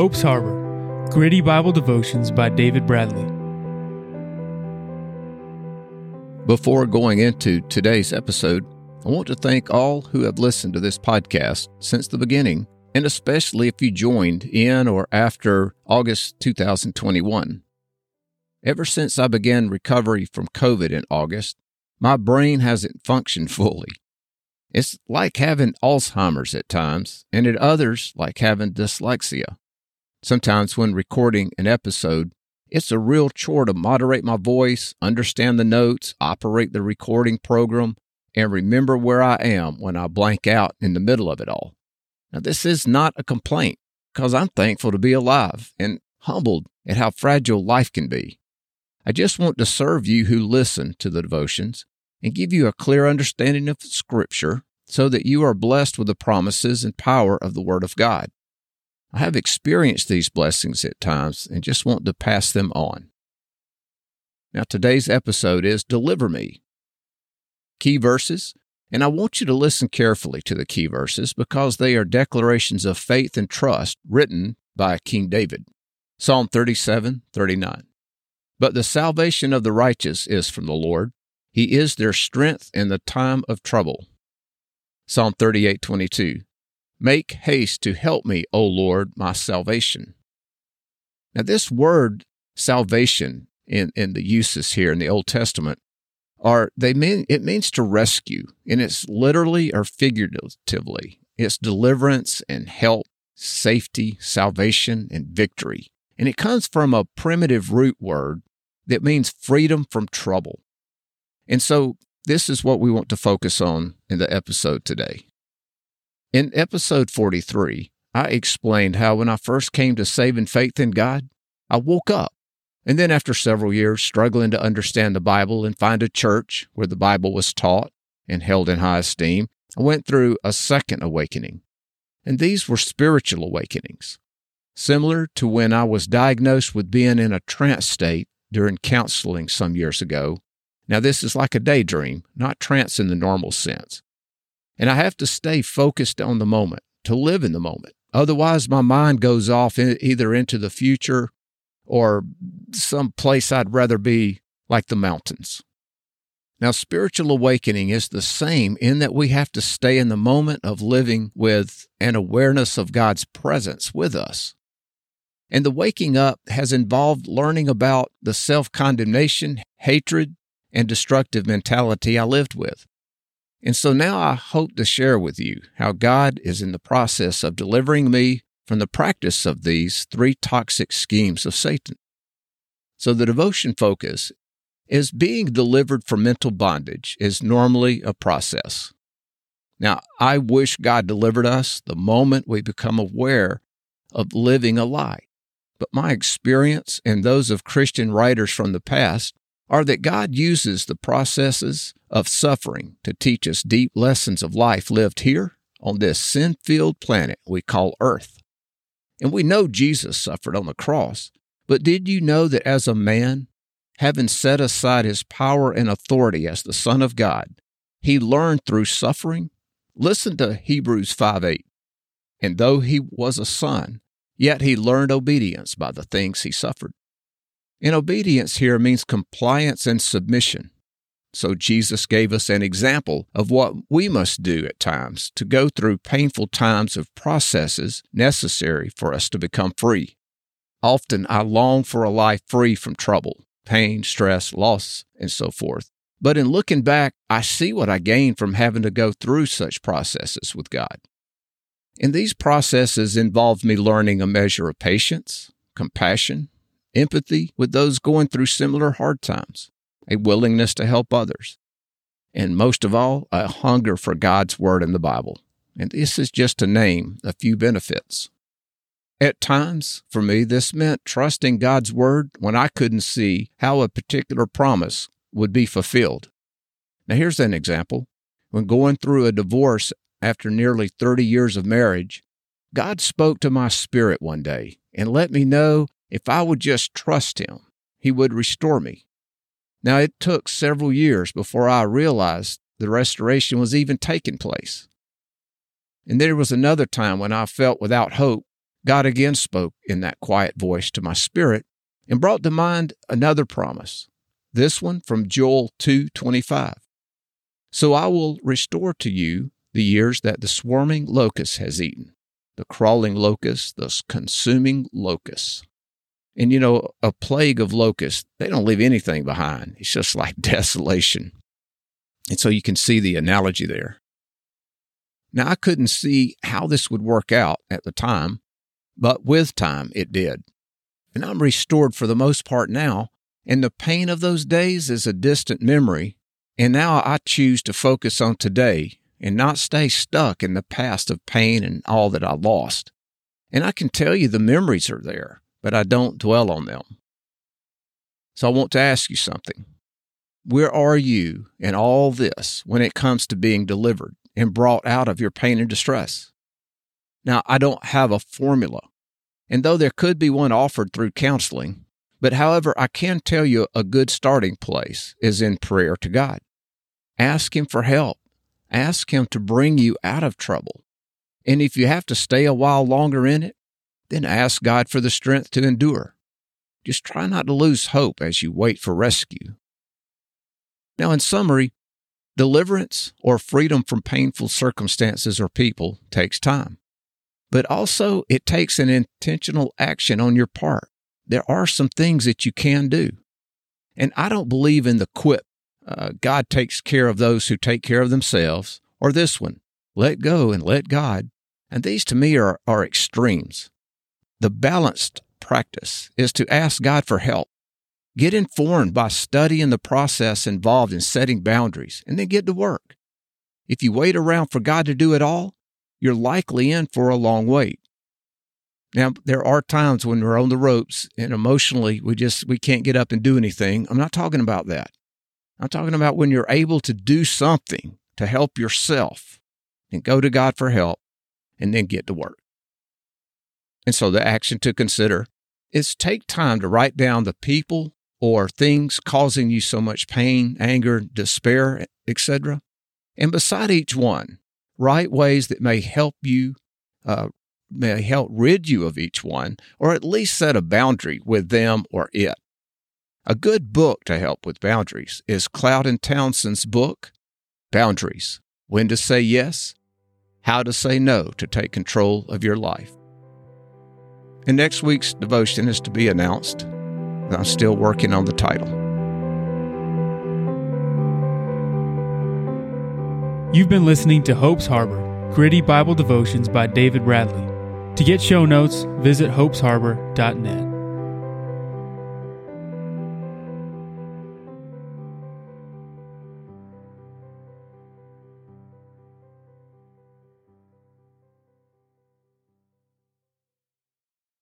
Hope's Harbor Gritty Bible Devotions by David Bradley. Before going into today's episode, I want to thank all who have listened to this podcast since the beginning, and especially if you joined in or after August 2021. Ever since I began recovery from COVID in August, my brain hasn't functioned fully. It's like having Alzheimer's at times, and at others, like having dyslexia. Sometimes, when recording an episode, it's a real chore to moderate my voice, understand the notes, operate the recording program, and remember where I am when I blank out in the middle of it all. Now, this is not a complaint because I'm thankful to be alive and humbled at how fragile life can be. I just want to serve you who listen to the devotions and give you a clear understanding of the Scripture so that you are blessed with the promises and power of the Word of God. I have experienced these blessings at times and just want to pass them on. Now, today's episode is Deliver Me. Key verses, and I want you to listen carefully to the key verses because they are declarations of faith and trust written by King David. Psalm 37 39. But the salvation of the righteous is from the Lord. He is their strength in the time of trouble. Psalm 38 22. Make haste to help me, O Lord, my salvation. Now, this word salvation in, in the uses here in the Old Testament are they mean it means to rescue, and it's literally or figuratively. It's deliverance and help, safety, salvation, and victory. And it comes from a primitive root word that means freedom from trouble. And so this is what we want to focus on in the episode today. In episode 43, I explained how when I first came to saving faith in God, I woke up. And then, after several years struggling to understand the Bible and find a church where the Bible was taught and held in high esteem, I went through a second awakening. And these were spiritual awakenings, similar to when I was diagnosed with being in a trance state during counseling some years ago. Now, this is like a daydream, not trance in the normal sense. And I have to stay focused on the moment, to live in the moment. Otherwise, my mind goes off in, either into the future or some place I'd rather be, like the mountains. Now, spiritual awakening is the same in that we have to stay in the moment of living with an awareness of God's presence with us. And the waking up has involved learning about the self condemnation, hatred, and destructive mentality I lived with. And so now I hope to share with you how God is in the process of delivering me from the practice of these three toxic schemes of Satan. So the devotion focus is being delivered from mental bondage is normally a process. Now, I wish God delivered us the moment we become aware of living a lie. But my experience and those of Christian writers from the past are that God uses the processes of suffering to teach us deep lessons of life lived here on this sin filled planet we call Earth. And we know Jesus suffered on the cross, but did you know that as a man, having set aside his power and authority as the Son of God, he learned through suffering? Listen to Hebrews 5 8. And though he was a son, yet he learned obedience by the things he suffered. And obedience here means compliance and submission. So Jesus gave us an example of what we must do at times to go through painful times of processes necessary for us to become free. Often I long for a life free from trouble, pain, stress, loss, and so forth. But in looking back, I see what I gained from having to go through such processes with God. And these processes involved me learning a measure of patience, compassion, empathy with those going through similar hard times, a willingness to help others, and most of all, a hunger for God's Word in the Bible. And this is just to name a few benefits. At times, for me, this meant trusting God's Word when I couldn't see how a particular promise would be fulfilled. Now, here's an example. When going through a divorce after nearly 30 years of marriage, God spoke to my spirit one day and let me know if I would just trust him, he would restore me. Now, it took several years before I realized the restoration was even taking place. And there was another time when I felt without hope God again spoke in that quiet voice to my spirit and brought to mind another promise. This one from Joel 2:25. So I will restore to you the years that the swarming locust has eaten, the crawling locust, the consuming locust. And you know, a plague of locusts, they don't leave anything behind. It's just like desolation. And so you can see the analogy there. Now, I couldn't see how this would work out at the time, but with time it did. And I'm restored for the most part now, and the pain of those days is a distant memory. And now I choose to focus on today and not stay stuck in the past of pain and all that I lost. And I can tell you the memories are there, but I don't dwell on them. So I want to ask you something. Where are you in all this when it comes to being delivered and brought out of your pain and distress? Now, I don't have a formula, and though there could be one offered through counseling, but however, I can tell you a good starting place is in prayer to God. Ask Him for help. Ask Him to bring you out of trouble. And if you have to stay a while longer in it, then ask God for the strength to endure. Just try not to lose hope as you wait for rescue. Now, in summary, deliverance or freedom from painful circumstances or people takes time. But also, it takes an intentional action on your part. There are some things that you can do. And I don't believe in the quip, uh, God takes care of those who take care of themselves, or this one, let go and let God. And these to me are, are extremes. The balanced practice is to ask God for help Get informed by studying the process involved in setting boundaries and then get to work. If you wait around for God to do it all, you're likely in for a long wait. Now, there are times when we're on the ropes and emotionally we just we can't get up and do anything. I'm not talking about that. I'm talking about when you're able to do something to help yourself and go to God for help and then get to work. And so the action to consider is take time to write down the people or things causing you so much pain, anger, despair, etc. And beside each one, write ways that may help you, uh, may help rid you of each one, or at least set a boundary with them or it. A good book to help with boundaries is Cloud and Townsend's book, Boundaries When to Say Yes, How to Say No to Take Control of Your Life. And next week's devotion is to be announced I'm still working on the title. You've been listening to Hope's Harbor, gritty Bible devotions by David Bradley. To get show notes, visit hopesharbor.net.